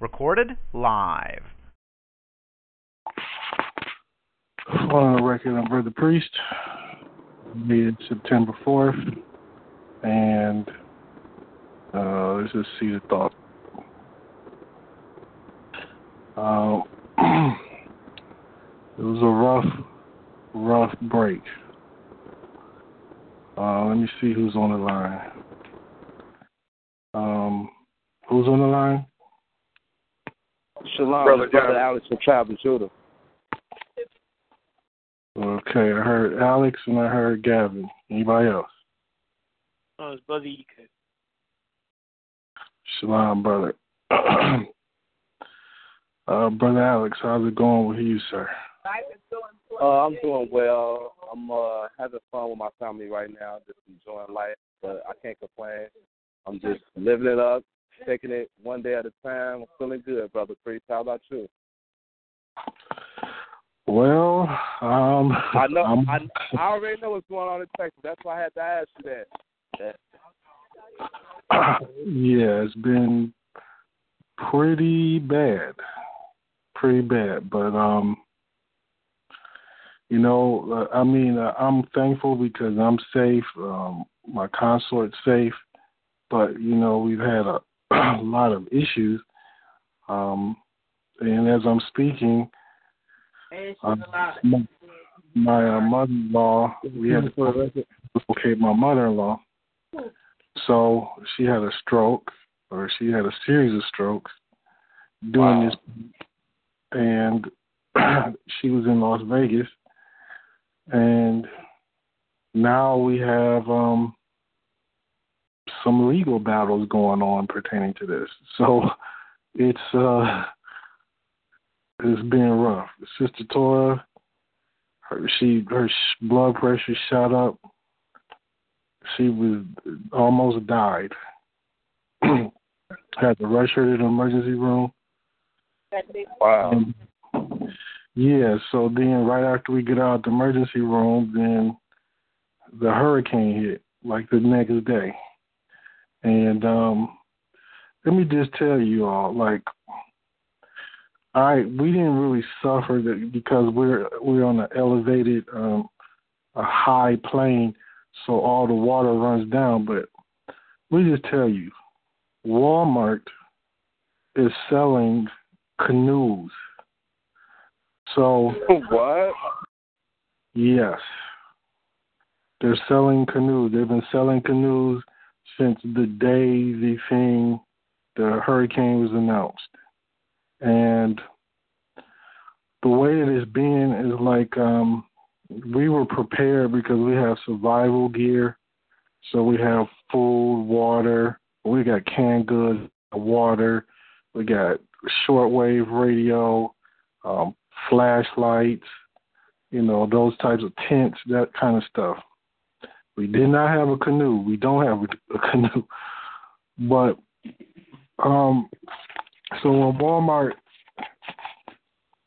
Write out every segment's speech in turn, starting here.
Recorded live. On the record, I'm Brother Priest. Mid September 4th. And uh, let's just Seed of Thought. Uh, it was a rough, rough break. Uh, let me see who's on the line. Um, who's on the line? Shalom, Brother brother, Alex from Tribe of Judah. Okay, I heard Alex and I heard Gavin. Anybody else? Oh, it's Brother Eka. Shalom, brother. uh, brother Alex, how's it going with you, sir? Uh, I'm doing well. I'm uh, having fun with my family right now, just enjoying life. But I can't complain. I'm just living it up, taking it one day at a time. I'm feeling good, brother Priest. How about you? Well, um, I know. I'm, I, I already know what's going on in Texas. That's why I had to ask you that. that yeah, it's been pretty bad, pretty bad. But um, you know, uh, I mean, uh, I'm thankful because I'm safe. Um, my consort's safe, but you know, we've had a, a lot of issues. Um, and as I'm speaking, um, my, my uh, mother-in-law, we had to locate my mother-in-law. So she had a stroke, or she had a series of strokes doing Wow. this, and she was in Las Vegas, and now we have um some legal battles going on pertaining to this. So it's uh it's been rough. Sister Tora, her she her blood pressure shot up. She was almost died. Had to rush her to the emergency room. wow. And, yeah, so then right after we get out of the emergency room, then the hurricane hit like the next day. And um let me just tell you all, like I we didn't really suffer that because we're we're on an elevated um a high plane so all the water runs down, but let me just tell you, Walmart is selling canoes. So what? Yes. They're selling canoes. They've been selling canoes since the day the thing, the hurricane was announced. And the way that it's been is like um we were prepared because we have survival gear. So we have food, water, we got canned goods, water, we got shortwave radio, um, flashlights, you know, those types of tents, that kind of stuff. We did not have a canoe. We don't have a, canoe. But um so when Walmart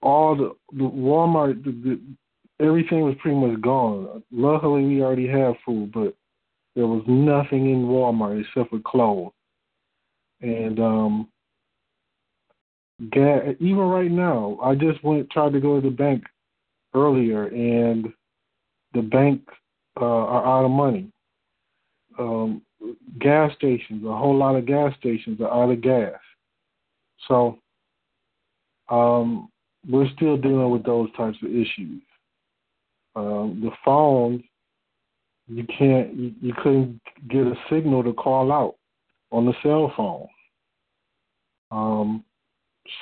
all the, the Walmart the, the, everything was pretty much gone. Luckily we already have food, but there was nothing in Walmart except for clothes. And um ga- even right now, I just went tried to go to the bank earlier, and the bank uh, are out of money. Um, gas stations, a whole lot of gas stations are out of gas. So um, we're still dealing with those types of issues. Um, the phones, you can't, you, you couldn't get a signal to call out on the cell phone. Um,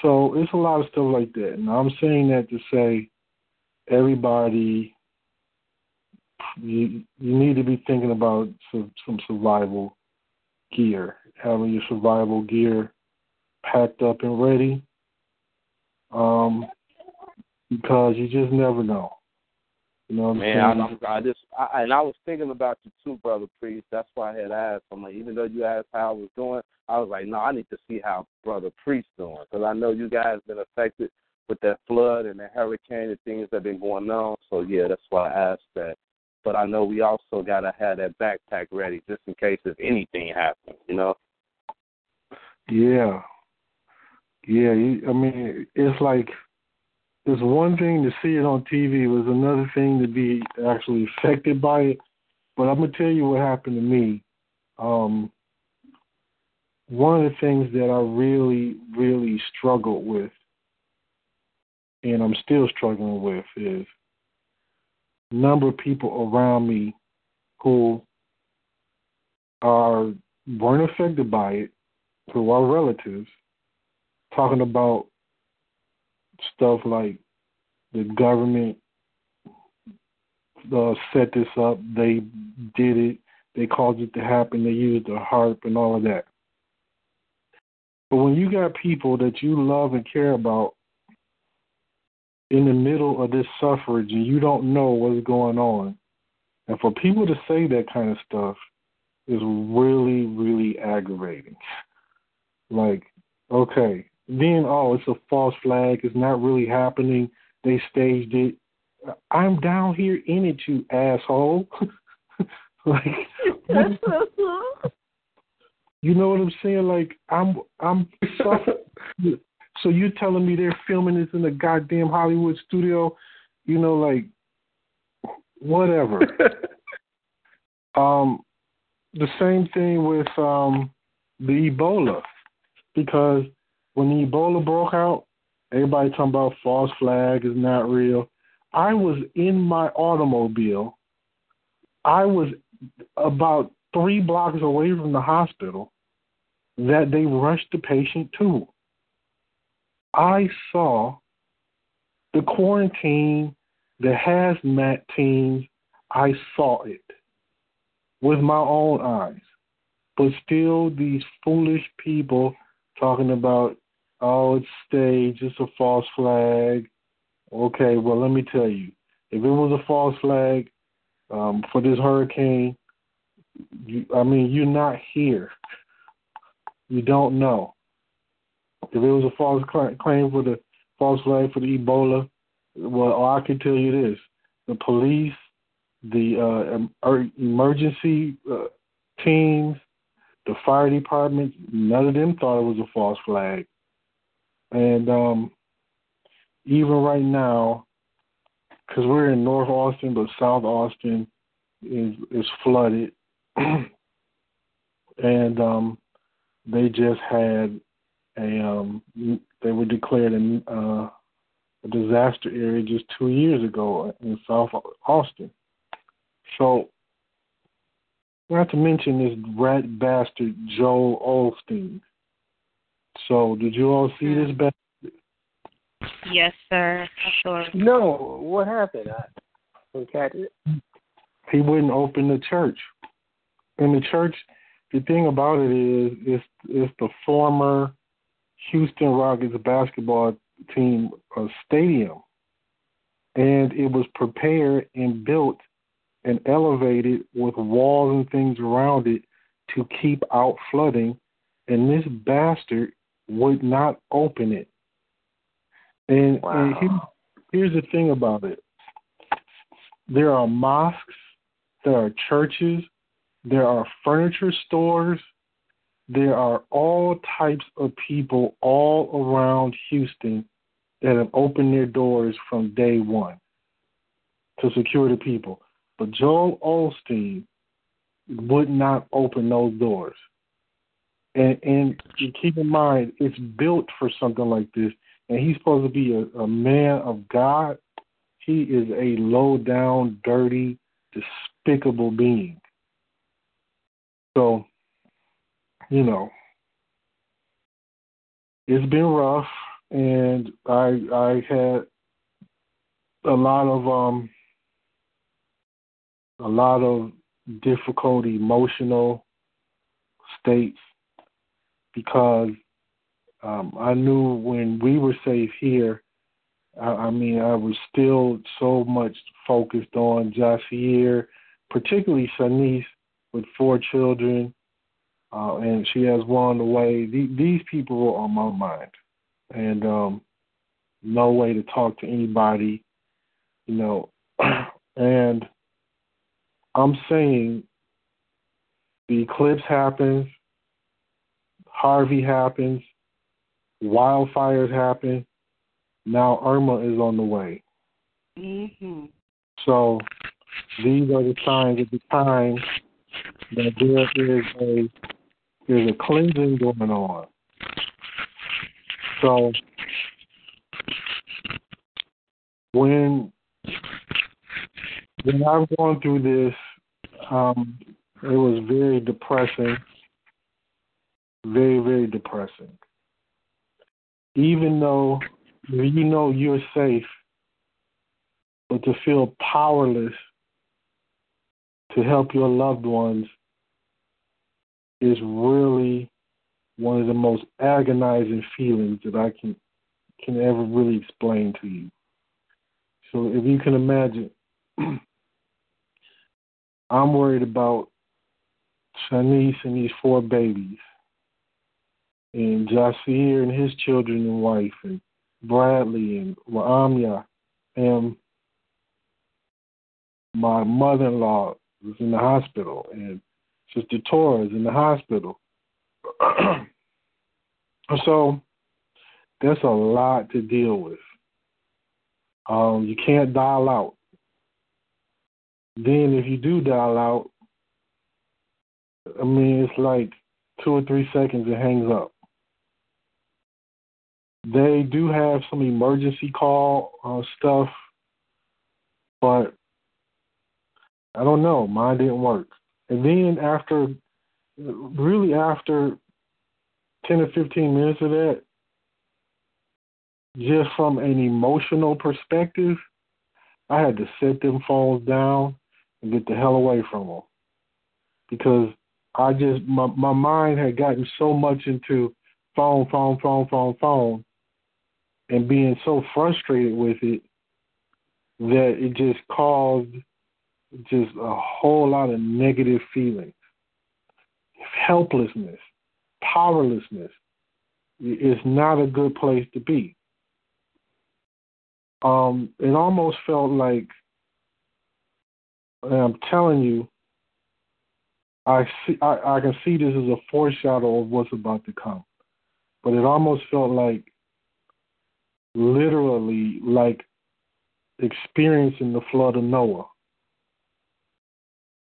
so it's a lot of stuff like that. And I'm saying that to say everybody you you need to be thinking about some, some survival gear, having your survival gear packed up and ready. Um because you just never know. You know what I'm Man, saying? I, I'm, just I, and I was thinking about you too, brother priest. That's why I had asked. I'm like, even though you asked how I was doing, I was like, no, I need to see how brother priest doing because I know you guys been affected with that flood and the hurricane and things that have been going on. So yeah, that's why I asked that. But I know we also gotta have that backpack ready just in case if anything happens. You know. Yeah. Yeah, I mean, it's like it's one thing to see it on TV. It was another thing to be actually affected by it. But I'm gonna tell you what happened to me. Um, one of the things that I really, really struggled with, and I'm still struggling with, is number of people around me who are weren't affected by it, who are relatives, talking about stuff like the government uh, set this up, they did it, they caused it to happen, they used the HAARP and all of that. But when you got people that you love and care about in the middle of this suffrage and you don't know what's going on, and for people to say that kind of stuff is really, really aggravating. Like, okay, then oh, it's a false flag. It's not really happening. They staged it. I'm down here in it, you asshole. like, you know what I'm saying? Like, I'm, I'm suffering. So you're telling me they're filming this in a goddamn Hollywood studio? You know, like, whatever. um, the same thing with um the Ebola, because when the Ebola broke out, everybody talking about false flag is not real. I was in my automobile. I was about three blocks away from the hospital that they rushed the patient to. I saw the quarantine, the hazmat teams. I saw it with my own eyes. But still, these foolish people talking about, oh, it's staged, it's a false flag. Okay, well, let me tell you, if it was a false flag um, for this hurricane, you, I mean, you're not here. You don't know. If it was a false claim for the false flag for the Ebola, well, I can tell you this: the police the uh, emergency uh, teams, the fire department, none of them thought it was a false flag. And um, even right now, because we're in North Austin, but South Austin is is flooded, and um, they just had a um, they were declared a, uh, a disaster area just two years ago in South Austin. So, not to mention this rat bastard Joel Osteen. So, did you all see this bastard? Yes, sir. I saw. No, what happened? I didn't catch it. He wouldn't open the church. In the church, the thing about it is, it's, it's the former Houston Rockets basketball team uh, stadium, and it was prepared and built and elevated with walls and things around it to keep out flooding, and this bastard would not open it. And, wow. and here, here's the thing about it there are mosques, there are churches, there are furniture stores, there are all types of people all around Houston that have opened their doors from day one to secure the people. But Joel Osteen would not open those doors. And, and keep in mind, it's built for something like this. And he's supposed to be a, a man of God. He is a low down, dirty, despicable being. So, you know, it's been rough, and I I had a lot of um a lot of difficult emotional states because um, I knew when we were safe here, I, I mean, I was still so much focused on Jasier, particularly Shanice with four children, uh, and she has one on the these people were on my mind, and um, no way to talk to anybody, you know, and I'm saying the eclipse happens, Harvey happens, wildfires happen. Now Irma is on the way. Mm-hmm. So these are the signs of the time that there is a there's a cleansing going on. So when when I've gone through this, um, it was very depressing. Very, very depressing. Even though you know you're safe, but to feel powerless to help your loved ones is really one of the most agonizing feelings that I can can ever really explain to you. So if you can imagine, I'm worried about Shanice and these four babies, and Jasir and his children and wife, and Bradley and Ramya, and my mother-in-law is in the hospital, and Sister Torah is in the hospital. so that's a lot to deal with. Um, you can't dial out. Then if you do dial out, I mean it's like two or three seconds it hangs up. They do have some emergency call uh, stuff, but I don't know. Mine didn't work. And then after, really after 10 or 15 minutes of that, just from an emotional perspective, I had to set them phones down and get the hell away from them because I just my my mind had gotten so much into phone, phone, phone, phone, phone, and being so frustrated with it that it just caused just a whole lot of negative feelings, helplessness, powerlessness. It's not a good place to be. Um, it almost felt like, I'm telling you, I see, I, I can see this as a foreshadow of what's about to come, but it almost felt like, literally, like experiencing the flood of Noah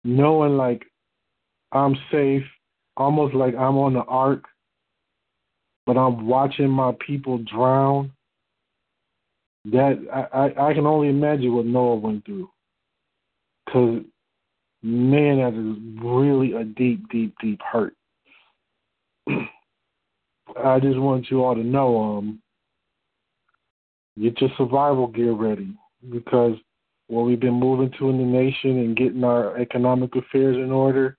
knowing like I'm safe, almost like I'm on the ark, but I'm watching my people drown. That I, I, I can only imagine what Noah went through. Cause man, that is really a deep, deep, deep hurt. I just want you all to know, um, get your survival gear ready because what we've been moving to in the nation and getting our economic affairs in order,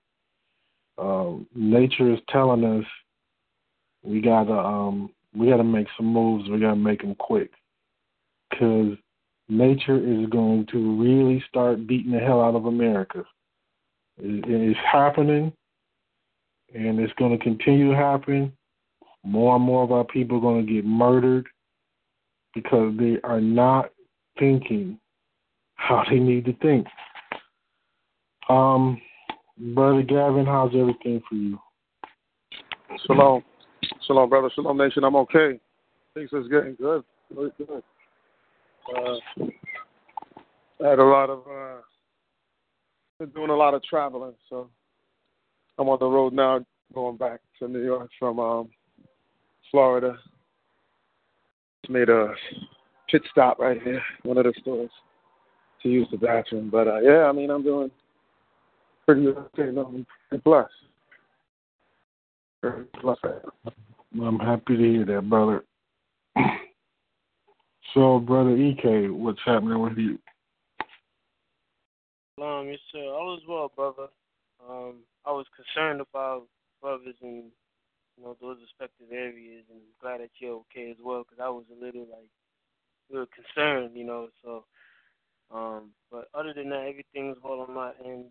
um, nature is telling us we gotta um, we gotta make some moves. We gotta make them quick, because nature is going to really start beating the hell out of America. It, it's happening, and it's going to continue to happen. More and more of our people are going to get murdered because they are not thinking how they need to think. Um, Brother Gavin, how's everything for you? Shalom. Shalom, brother. Shalom, nation. I'm okay. Things is getting good. Very good. Uh, I had a lot of, uh, been doing a lot of traveling, so I'm on the road now going back to New York from um, Florida. Just made a pit stop right here, one of the stores to use the bathroom. But uh, yeah, I mean, I'm doing pretty okay. No, I'm. Very blessed. I'm happy to hear that, brother. So, brother Ek, what's happening with you? Um, yes, sir. All is well, brother. Um, I was concerned about brothers in you know those respective areas, and I'm glad that you're okay as well. Because I was a little like a little concerned, you know. So um, but other than that, everything's well on my end.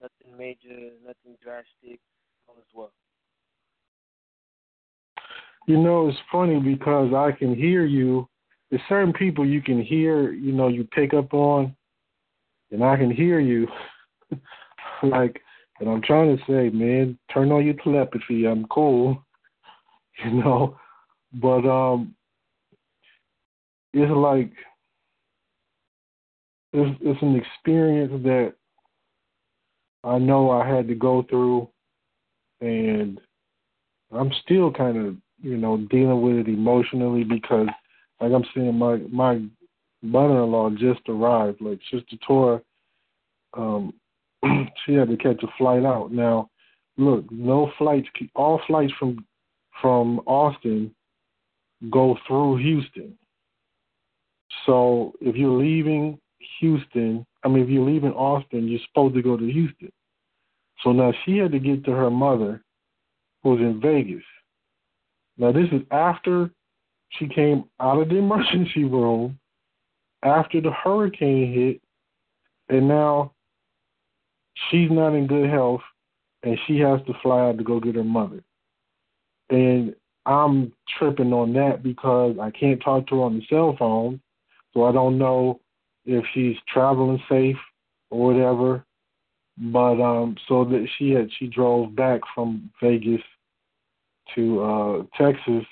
Nothing major, nothing drastic. All is well. You know, it's funny because I can hear you. There's certain people you can hear, you know, you pick up on, and I can hear you. like, and I'm trying to say, man, turn on your telepathy. I'm cool, you know. but um, it's like it's it's an experience that I know I had to go through, and I'm still kind of you know dealing with it emotionally because like I'm saying my my mother-in-law just arrived. Like Sister Tora, um, she had to catch a flight out. Now, look, no flights. All flights from from Austin go through Houston. So if you're leaving Houston, I mean, if you're leaving Austin, you're supposed to go to Houston. So now she had to get to her mother, who's in Vegas. Now this is after she came out of the emergency room, after the hurricane hit, and now she's not in good health, and she has to fly out to go get her mother. And I'm tripping on that because I can't talk to her on the cell phone, so I don't know if she's traveling safe or whatever. But um, so that she had she drove back from Vegas to uh Texas,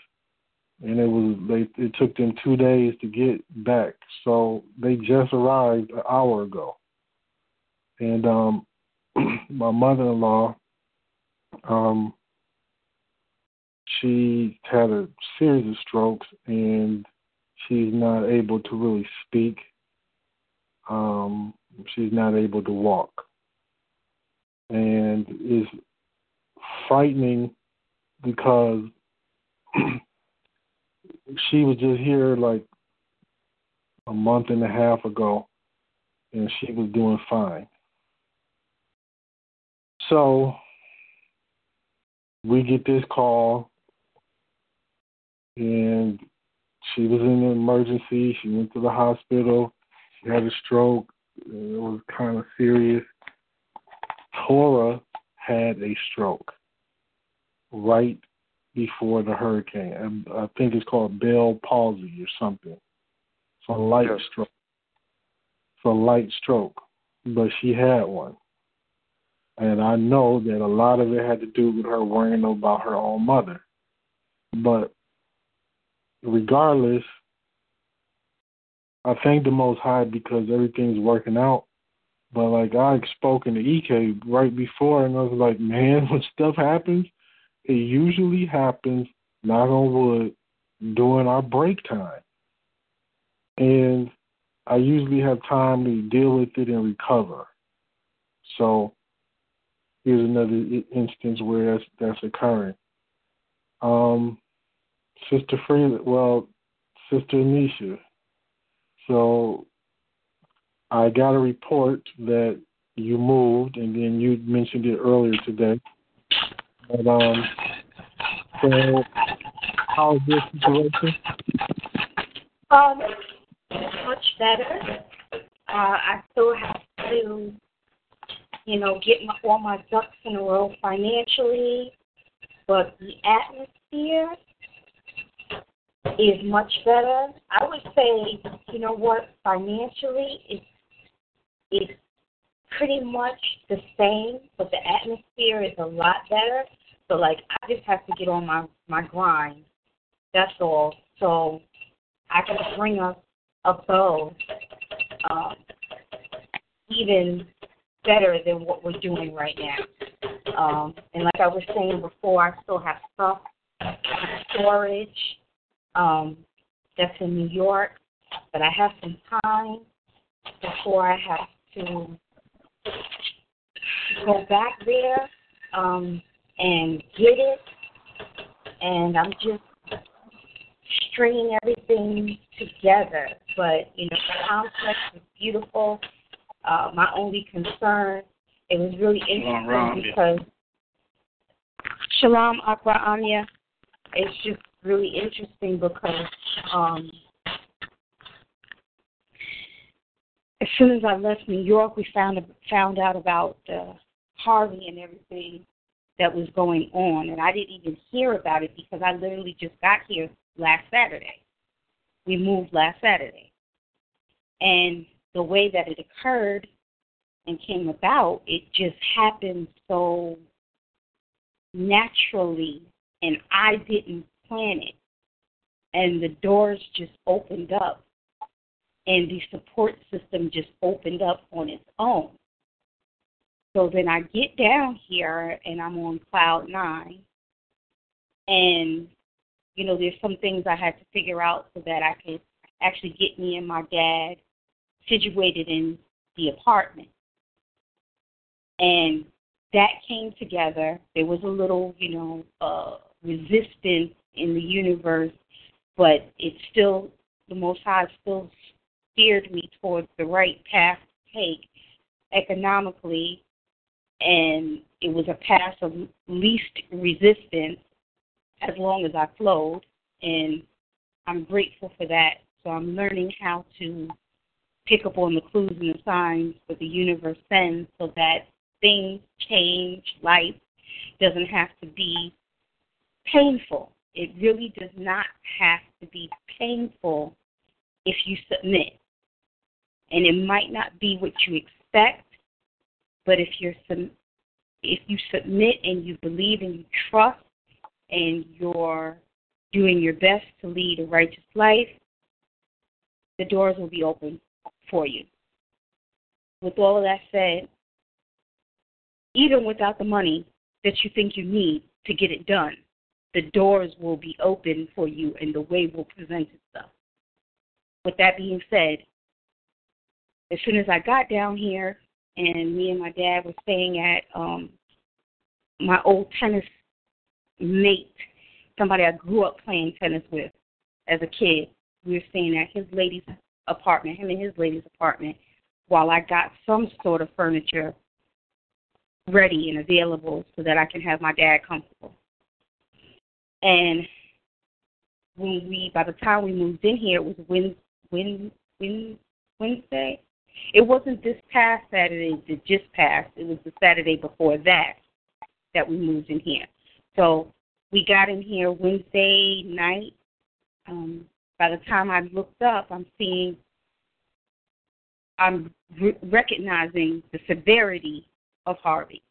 and it was they it took them two days to get back. So they just arrived an hour ago, and um, my mother-in-law, um, she had a series of strokes and she's not able to really speak. Um, she's not able to walk. And is frightening because she was just here like a month and a half ago and she was doing fine. So we get this call and she was in an emergency. She went to the hospital. She had a stroke. It was kind of serious. Tora had a stroke right before the hurricane. And I think it's called Bell palsy or something. It's a light Yes. stroke. It's a light stroke, but she had one. And I know that a lot of it had to do with her worrying about her own mother. But regardless, I thank the Most High because everything's working out. But like I spoke in the EK right before, and I was like, man, when stuff happens, it usually happens, not on wood, during our break time. And I usually have time to deal with it and recover. So here's another instance where that's that's occurring. Um, Sister Free, well, Sister Anisha. So I got a report that you moved, and then you mentioned it earlier today. But um, so how's this situation? Um, much better. Uh, I still have to, you know, get my, all my ducks in a row financially, but the atmosphere is much better. I would say, you know what, financially, it's it's pretty much the same, but the atmosphere is a lot better. So, like, I just have to get on my my grind. That's all. So, I can bring a a bow um, even better than what we're doing right now. Um, and like I was saying before, I still have stuff storage um, that's in New York, but I have some time before I have to go back there um, and get it. And I'm just stringing everything together. But you know, the complex is beautiful. Uh, my only concern, it was really interesting because Shalom Akbar Anya. It's just really interesting because um, as soon as I left New York, we found found out about uh, Harvey and everything that was going on, and I didn't even hear about it because I literally just got here last Saturday. We moved last Saturday, and the way that it occurred and came about, it just happened so naturally, and I didn't plan it. and the doors just opened up and the support system just opened up on its own. So then I get down here and I'm on cloud nine. And, you know, there's some things I had to figure out so that I could actually get me and my dad situated in the apartment. And that came together. There was a little, you know, uh, resistance in the universe, but it still, the Most High still steered me towards the right path to take economically, and it was a path of least resistance as long as I flowed, and I'm grateful for that. So I'm learning how to pick up on the clues and the signs that the universe sends so that things change, life doesn't have to be painful. It really does not have to be painful if you submit. And it might not be what you expect, but if you're if you submit and you believe and you trust and you're doing your best to lead a righteous life, the doors will be open for you. With all of that said, even without the money that you think you need to get it done, the doors will be open for you and the way will present itself. With that being said, as soon as I got down here and me and my dad were staying at um my old tennis mate, somebody I grew up playing tennis with as a kid. We were staying at his lady's apartment, him and his lady's apartment, while I got some sort of furniture ready and available so that I can have my dad comfortable. And when we, by the time we moved in here, it was Wed, Wed, Wednesday. It wasn't this past Saturday that just passed. It was the Saturday before that that we moved in here. So we got in here Wednesday night. Um, by the time I looked up, I'm seeing, I'm re- recognizing the severity of Harvey.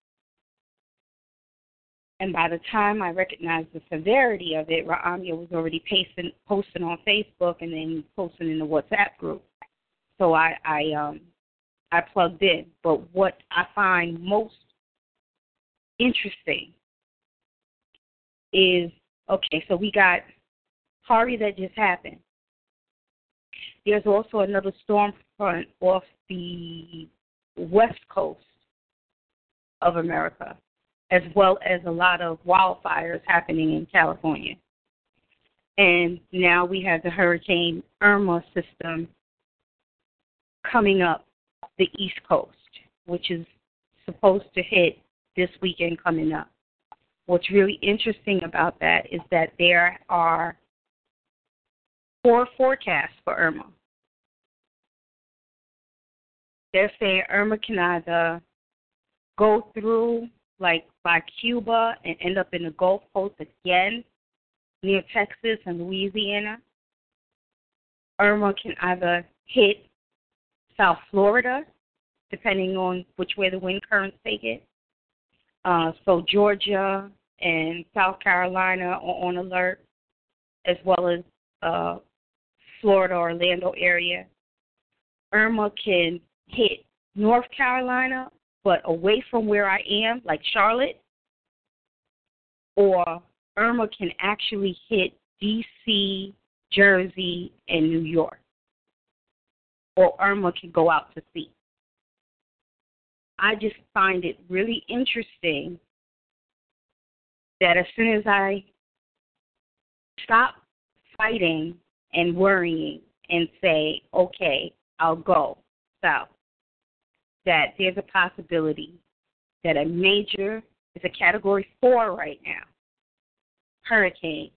And by the time I recognized the severity of it, Ra'amia was already pasting, posting on Facebook and then posting in the WhatsApp group. So I, I, um, I plugged in. But what I find most interesting is okay. So we got Harvey that just happened. There's also another storm front off the west coast of America, as well as a lot of wildfires happening in California. And now we have the Hurricane Irma system coming up the East Coast, which is supposed to hit this weekend coming up. What's really interesting about that is that there are four forecasts for Irma. They're saying Irma can either uh, go through like by Cuba and end up in the Gulf Coast again near Texas and Louisiana. Irma can either hit South Florida, depending on which way the wind currents take it. Uh, so Georgia and South Carolina are on alert, as well as uh, Florida, Orlando area. Irma can hit North Carolina, but away from where I am, like Charlotte. Or Irma can actually hit D.C., Jersey, and New York. Or Irma can go out to sea. I just find it really interesting that as soon as I stop fighting and worrying and say, okay, I'll go south, that there's a possibility that a major, it's a category four right now, hurricane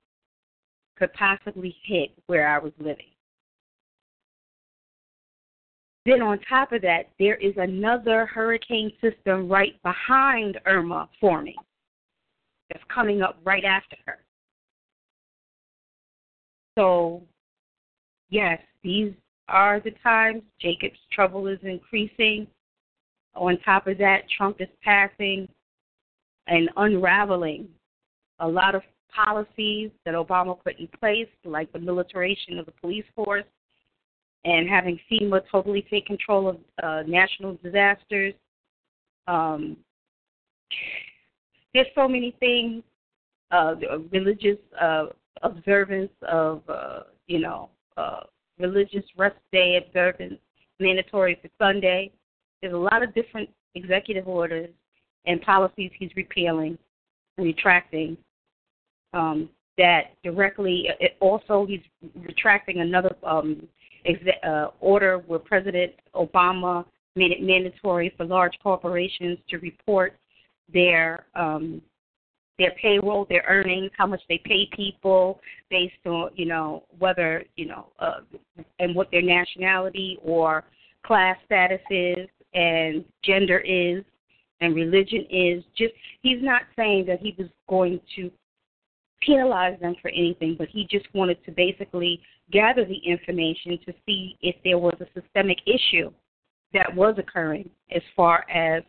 could possibly hit where I was living. Then on top of that, there is another hurricane system right behind Irma forming that's coming up right after her. So, yes, these are the times. Jacob's trouble is increasing. On top of that, Trump is passing and unraveling a lot of policies that Obama put in place, like the militarization of the police force and having FEMA totally take control of uh, national disasters. Um, there's so many things. Uh, religious uh, observance of, uh, you know, uh, religious rest day observance, mandatory for Sunday. There's a lot of different executive orders and policies he's repealing and retracting um, that directly. It also, he's retracting another um, exe- uh, order where President Obama made it mandatory for large corporations to report their um, their payroll, their earnings, how much they pay people based on you know whether you know uh, and what their nationality or class status is and gender is and religion is. Just he's not saying that he was going to penalize them for anything, but he just wanted to basically gather the information to see if there was a systemic issue that was occurring as far as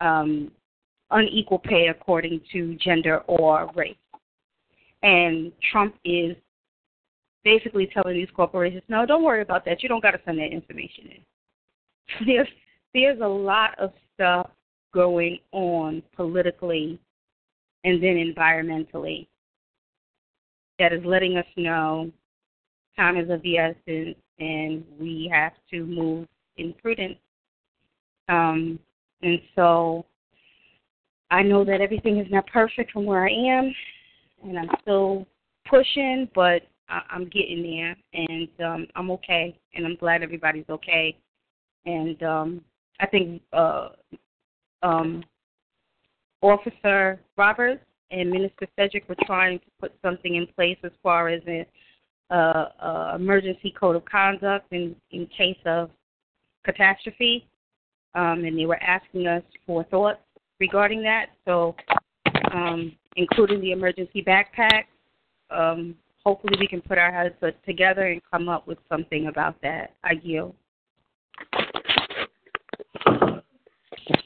um, unequal pay according to gender or race. And Trump is basically telling these corporations, no, don't worry about that. You don't got to send that information in. There's there's a lot of stuff going on politically and then environmentally that is letting us know time is of the essence and we have to move in prudence. Um, and so I know that everything is not perfect from where I am, and I'm still pushing, but I'm getting there, and um, I'm okay, and I'm glad everybody's okay. And um, I think uh, um, Officer Roberts and Minister Cedric were trying to put something in place as far as an uh, uh, emergency code of conduct in, in case of catastrophe, um, and they were asking us for thoughts regarding that. So, um, including the emergency backpack, um, hopefully we can put our heads together and come up with something about that. I yield.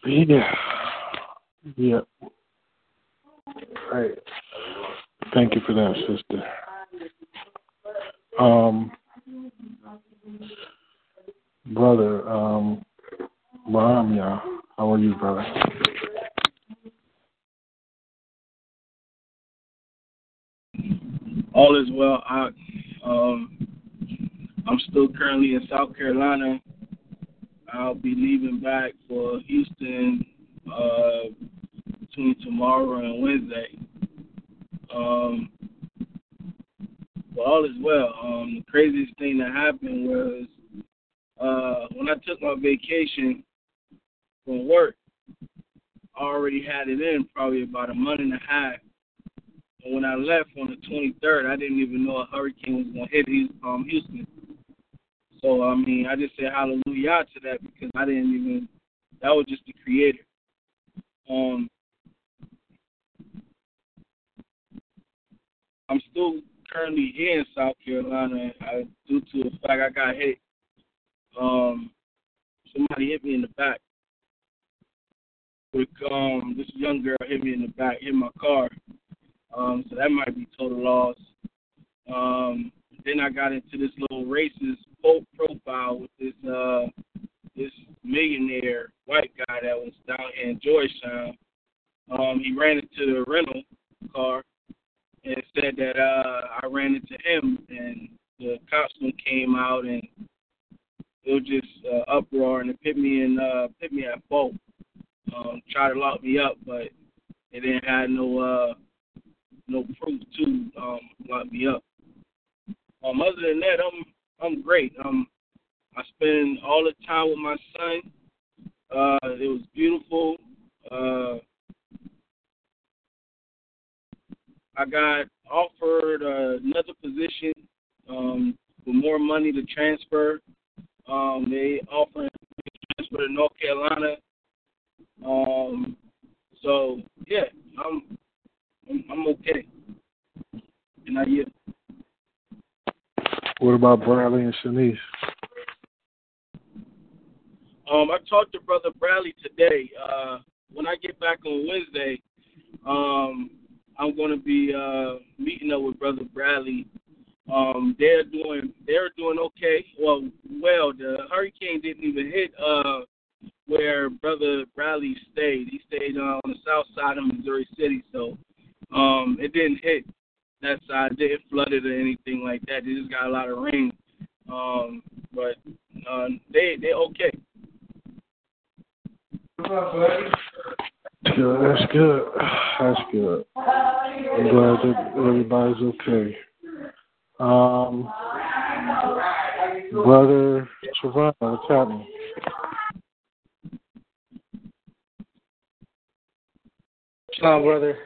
Yeah. Yeah. Right. Thank you for that, sister. Um, brother, um, Bahamia, how are you, brother? All is well. I, um, I'm still currently in South Carolina. I'll be leaving back for Houston uh, between tomorrow and Wednesday. Um, but all is well. Um, the craziest thing that happened was uh, when I took my vacation from work. I already had it in probably about a month and a half. And when I left on the 23rd, I didn't even know a hurricane was going to hit um, Houston. So, I mean, I just say hallelujah to that because I didn't even, that was just the creator. Um, I'm still currently here in South Carolina I, due to the fact I got hit. Um, somebody hit me in the back. With, um, this young girl hit me in the back, hit my car. Um, so that might be total loss. Um, then I got into this little racist profile with this uh, this millionaire white guy that was down in Georgetown. Um, he ran into the rental car and said that uh, I ran into him, and the cops came out, and it was just uh, uproar, and it put me in uh, put me at fault. Um, tried to lock me up, but they didn't have no uh, no proof to um, lock me up. Um, other than that, I'm I'm great. Um, I spend all the time with my son. Uh, it was beautiful. Uh, I got offered uh, another position um, with more money to transfer. Um, they offered transfer to North Carolina. Um, so yeah, I'm I'm, I'm okay. And I yeah. What about Bradley and Shanice? Um, I talked to Brother Bradley today. Uh, when I get back on Wednesday, um, I'm going to be uh, meeting up with Brother Bradley. Um, they're doing they're doing okay. Well, well, the hurricane didn't even hit uh, where Brother Bradley stayed. He stayed uh, on the south side of Missouri City, so um, it didn't hit that side. It didn't flood it or anything like that. They just got a lot of rain. Um, but uh, they they okay. Good. That's good. That's good. I'm glad that everybody's okay. Um, brother Trevon, what's happening? Shalom, brother.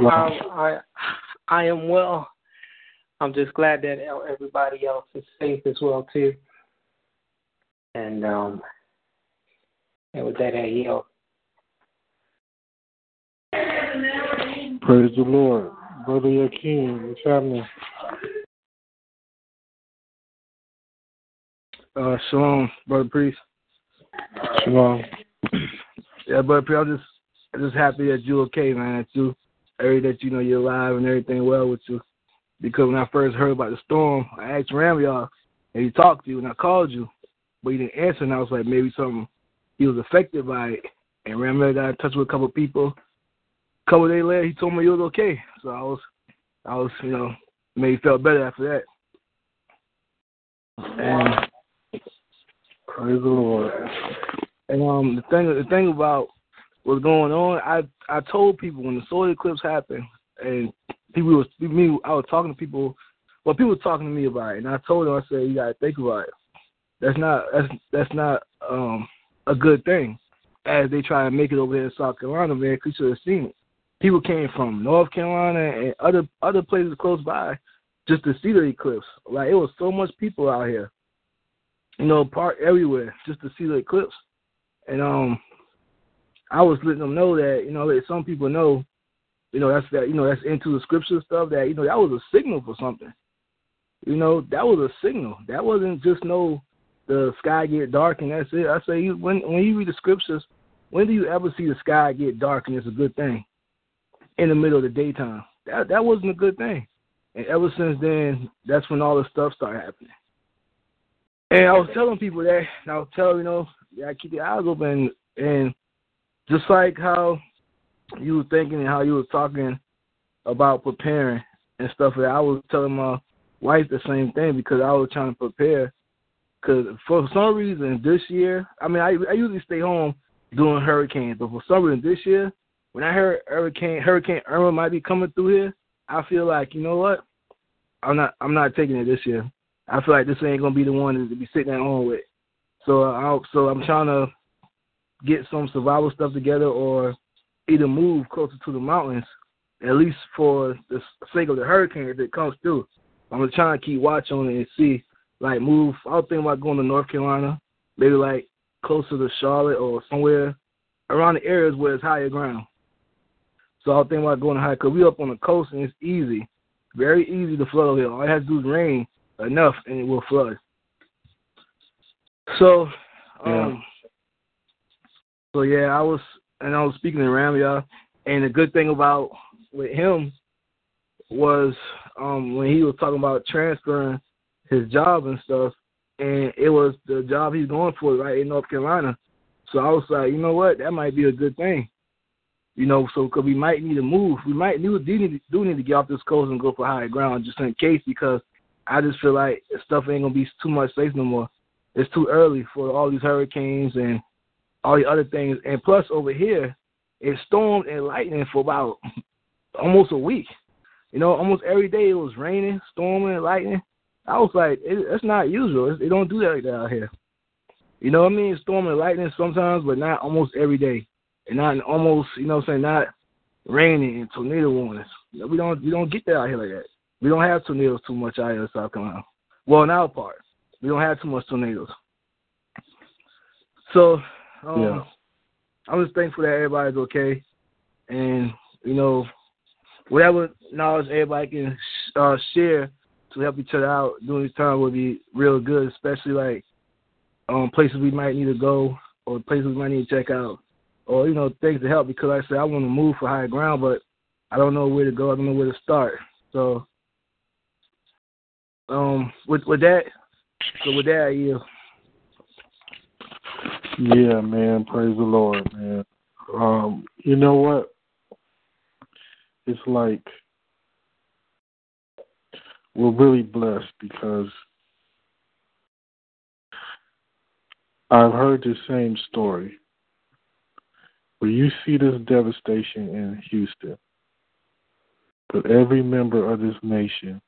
Um, I I am well. I'm just glad that everybody else is safe as well too. And um, and with that, I yield. Praise the Lord. Brother Yakin, what's happening? Uh, shalom, brother priest. Shalom. Yeah, brother priest, I'm just, I'm just happy that you're okay, man. That you, every that you know you're alive and everything well with you. Because when I first heard about the storm, I asked Ram y'all, and he talked to you, and I called you, but he didn't answer, and I was like, maybe something he was affected by it. And Ram got in touch with a couple of people. A couple of days later, he told me he was okay. So I was, I was, you know, made felt better after that. And praise the Lord. And um, the thing, the thing about what's going on, I I told people when the solar eclipse happened, and people was me, I was talking to people. Well, people were talking to me about it, and I told them, I said, you gotta think about it. That's not that's that's not um a good thing. As they try to make it over here in South Carolina, man, because you should have seen it. People came from North Carolina and other other places close by just to see the eclipse. Like it was so much people out here, you know, park everywhere just to see the eclipse. And um, I was letting them know that you know that some people know, you know, that's that you know that's into the scripture stuff that you know that was a signal for something. You know, that was a signal. That wasn't just no the sky get dark and that's it. I say you when when you read the scriptures, when do you ever see the sky get dark and it's a good thing? In the middle of the daytime. That that wasn't a good thing. And ever since then, that's when all the stuff started happening. And I was telling people that, and I was telling you know, yeah, keep your eyes open, and just like how you were thinking and how you were talking about preparing and stuff, that I was telling my wife the same thing because I was trying to prepare. Because for some reason this year, I mean, I I usually stay home doing hurricanes, but for some reason this year, when I heard Hurricane Hurricane Irma might be coming through here, I feel like you know what, I'm not I'm not taking it this year. I feel like this ain't gonna be the one to be sitting at home with. So I so I'm trying to get some survival stuff together or either move closer to the mountains, at least for the sake of the hurricane if it comes through. I'm gonna try and keep watch on it and see, like move. I was thinking about going to North Carolina, maybe like closer to Charlotte or somewhere around the areas where it's higher ground. So I was thinking about going to high because we up on the coast and it's easy, very easy to flood over here. All it has to do is rain enough and it will flood. So, um, yeah. So yeah, I was and I was speaking to Ram, y'all, and the good thing about with him was um when he was talking about transferring his job and stuff, and it was the job he's going for right in North Carolina. So I was like, you know what, that might be a good thing. You know, so because we might need to move, we might need, do need do need to get off this coast and go for higher ground just in case because I just feel like stuff ain't gonna be too much safe no more. It's too early for all these hurricanes and all the other things. And plus, over here, it stormed and lightning for about almost a week. You know, almost every day it was raining, storming, and lightning. I was like, it, that's not usual. They don't do that like that out here. You know what I mean? Storming and lightning sometimes, but not almost every day. And not almost, you know what I'm saying, not raining and tornado warnings. We don't we don't get that out here like that. We don't have tornadoes too much out here in South Carolina. Well, in our part, we don't have too much tornadoes. So, um, yeah. I'm just thankful that everybody's okay, and you know, whatever knowledge everybody can uh, share to help each other out during this time would be real good, especially like um, places we might need to go or places we might need to check out, or you know, things to help. Because like I said, I want to move for higher ground, but I don't know where to go. I don't know where to start. So, um, with with that, so with that, yeah. Yeah, man. Praise the Lord, man. Um, you know what? It's like we're really blessed because I've heard the same story where you see this devastation in Houston, but every member of this nation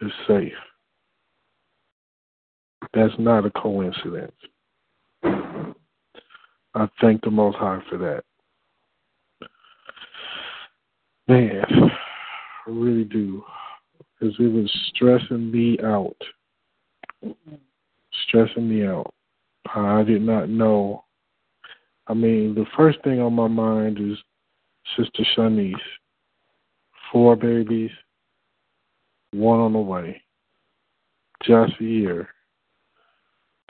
is safe. That's not a coincidence. I thank the Most High for that. Man, I really do. Because it was stressing me out. Stressing me out. I did not know. I mean, the first thing on my mind is Sister Shanice. Four babies, one on the way. Just a year.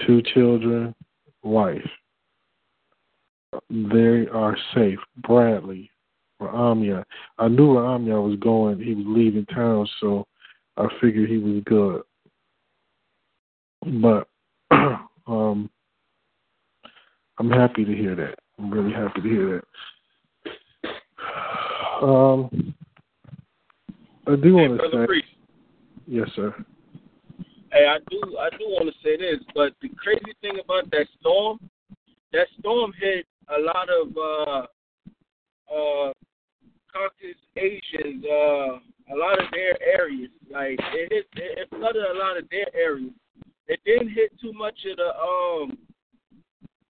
Two children, wife. They are safe. Bradley, Ramya. I knew Ramya was going. He was leaving town, so I figured he was good. But um, I'm happy to hear that. I'm really happy to hear that. Um, I do want to say, Priest. yes, sir. Hey, I do I do want to say this, but the crazy thing about that storm, that storm hit a lot of uh uh Caucasus Asians, uh a lot of their areas. Like it hit it, flooded a lot of their areas. It didn't hit too much of the um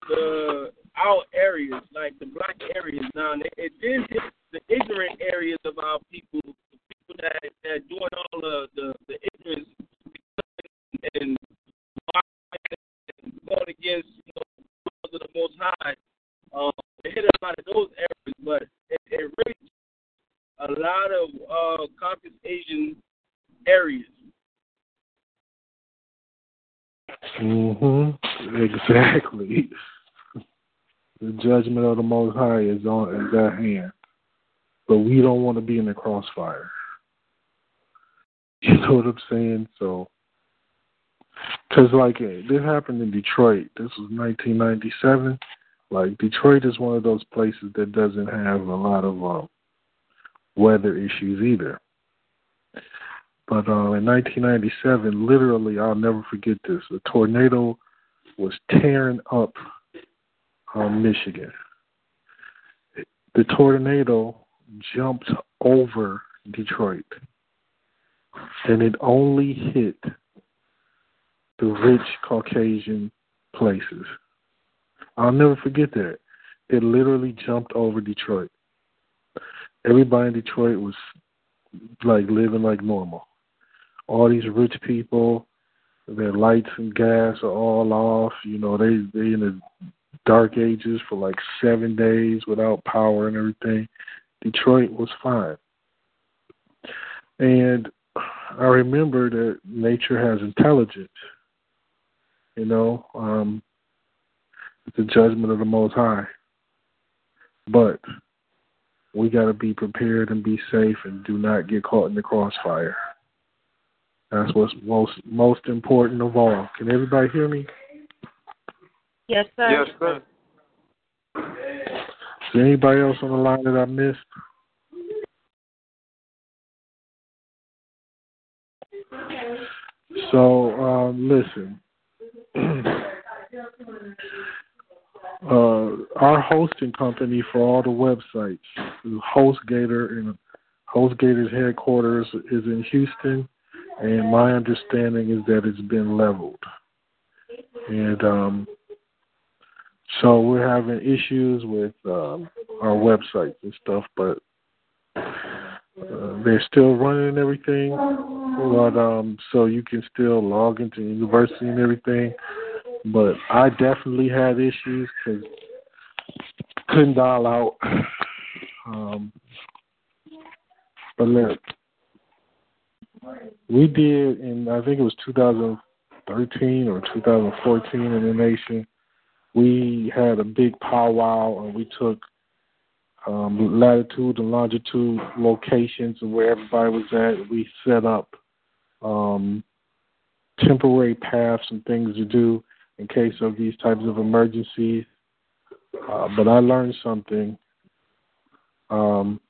the our areas, like the black areas now. It, it did hit the ignorant areas of our people, the people that that doing all the the, the ignorance and going against you know, the Most High. Um, it hit a lot of those areas, but it, it really a lot of uh, Caucasus Asian areas. Mhm. Exactly. The judgment of the Most High is on is at hand, but we don't want to be in the crossfire. You know what I'm saying? So, because like this happened in Detroit. This was 1997. Like Detroit is one of those places that doesn't have a lot of uh, weather issues either. But uh, in 1997, literally, I'll never forget this. A tornado was tearing up um, Michigan. The tornado jumped over Detroit, and it only hit the rich Caucasian places. I'll never forget that. It literally jumped over Detroit. Everybody in Detroit was like living like normal. All these rich people, their lights and gas are all off. You know, they they in the dark ages for like seven days without power and everything. Detroit was fine. And I remember that nature has intelligence. You know, um, the judgment of the Most High. But we got to be prepared and be safe and do not get caught in the crossfire. That's what's most most important of all. Can everybody hear me? Yes, sir. Yes, sir. Is there anybody else on the line that I missed? So um, listen, uh, our hosting company for all the websites, HostGator, and HostGator's headquarters is in Houston, and my understanding is that it's been leveled, and um, so we're having issues with um, our websites and stuff, but uh, they're still running and everything. But um, so you can still log into university and everything. But I definitely had issues because couldn't dial out. Um, but look, we did in I think it was 2013 or 2014 in the nation we had a big powwow and we took um, latitude and longitude locations of where everybody was at. We set up um, temporary paths and things to do in case of these types of emergencies. Uh, but I learned something. Um,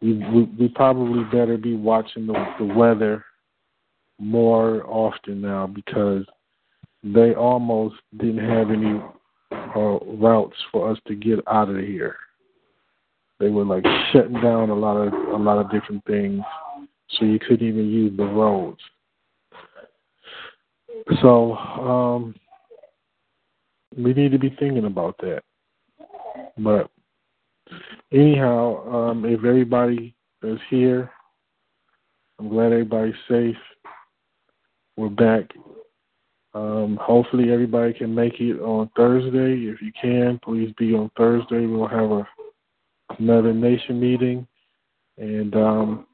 we, we we probably better be watching the the weather more often now because they almost didn't have any uh, routes for us to get out of here. They were like shutting down a lot of a lot of different things, so you couldn't even use the roads. So um, we need to be thinking about that. But anyhow, um, if everybody is here, I'm glad everybody's safe. We're back. Um, hopefully, everybody can make it on Thursday. If you can, please be on Thursday. We'll have a another nation meeting and um,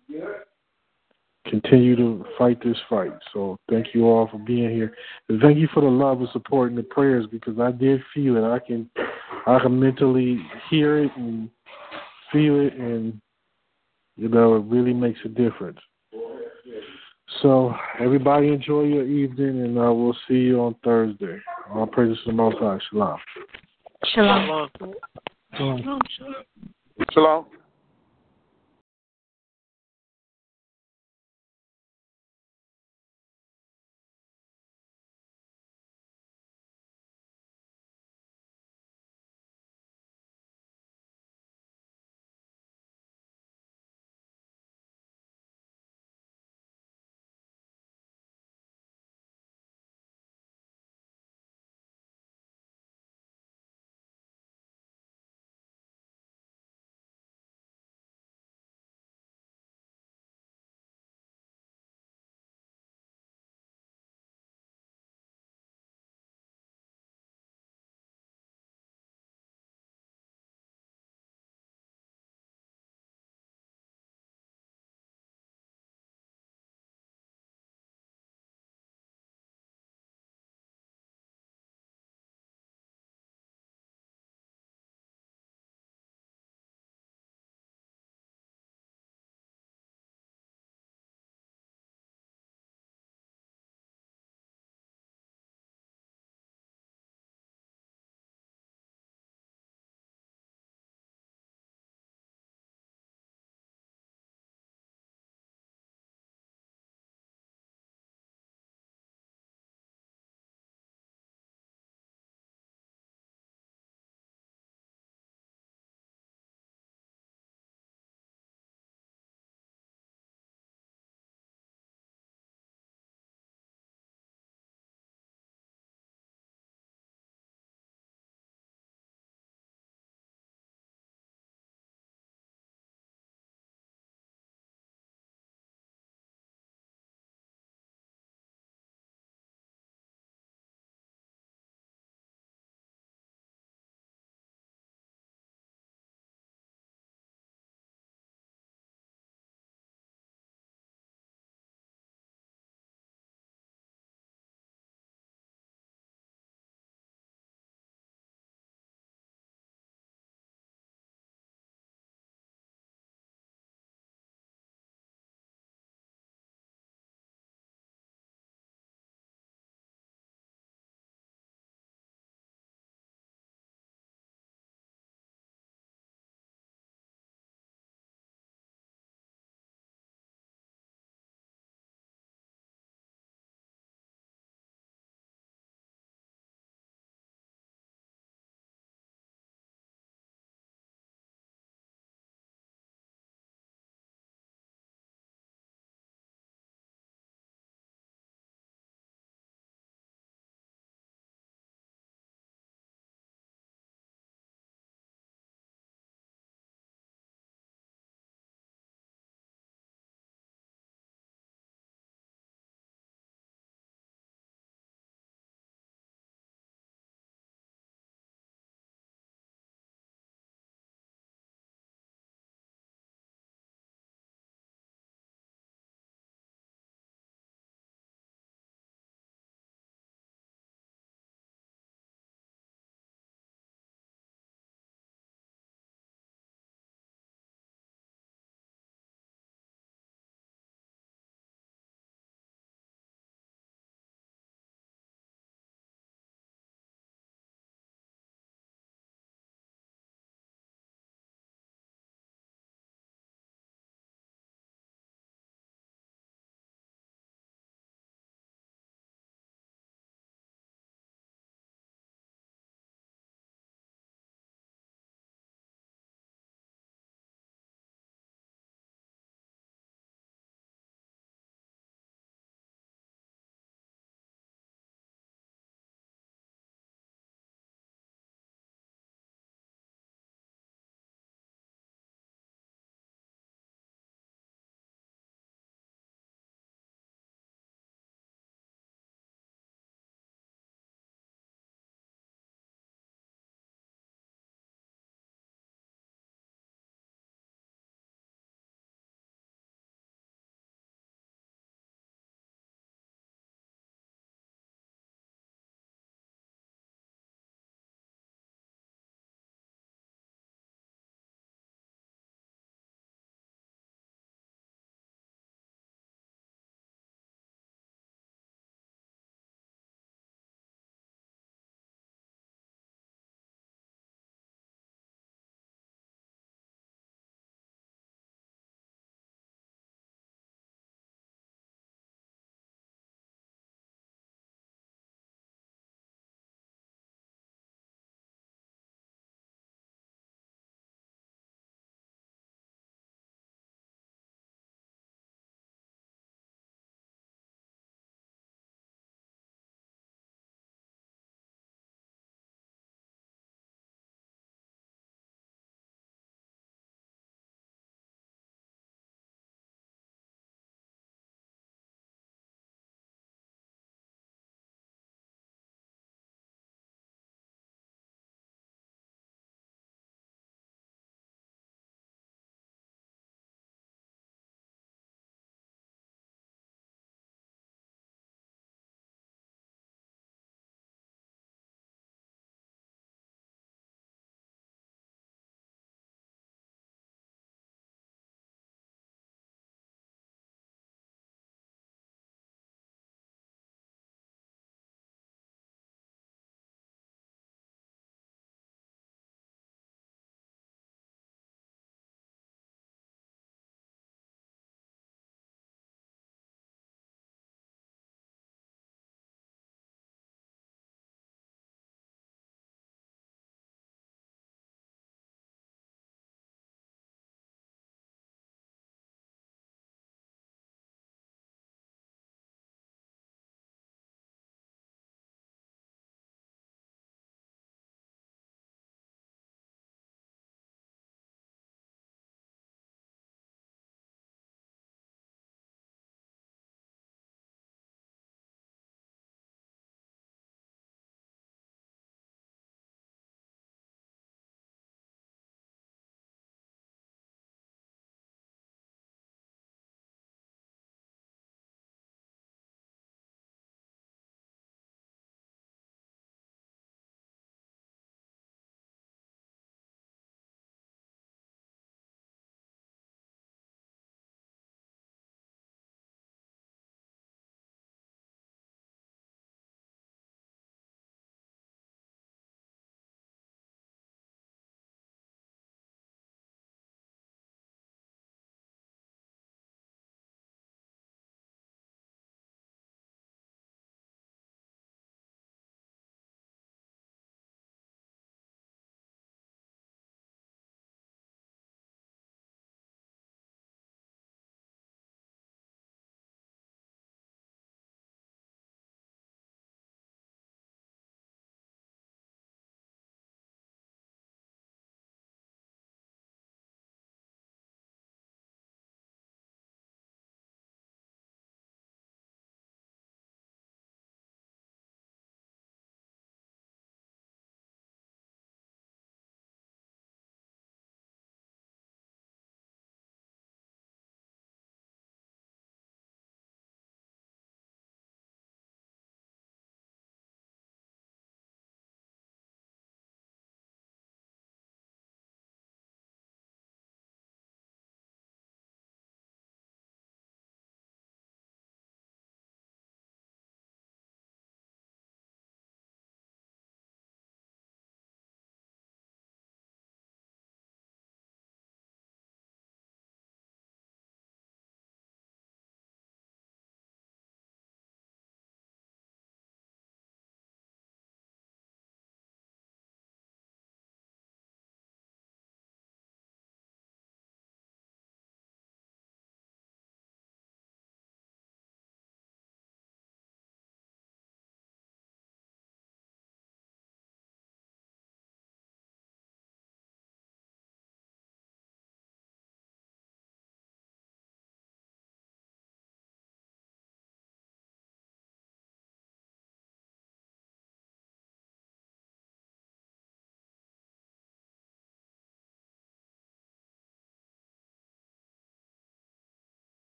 continue to fight this fight. So thank you all for being here. And thank you for the love and support and the prayers because I did feel it. I can I can mentally hear it and feel it and you know, it really makes a difference. So everybody enjoy your evening and uh, we'll see you on Thursday. All praises to the Most High. Shalom. Shalom. Shalom. Um, Shalom.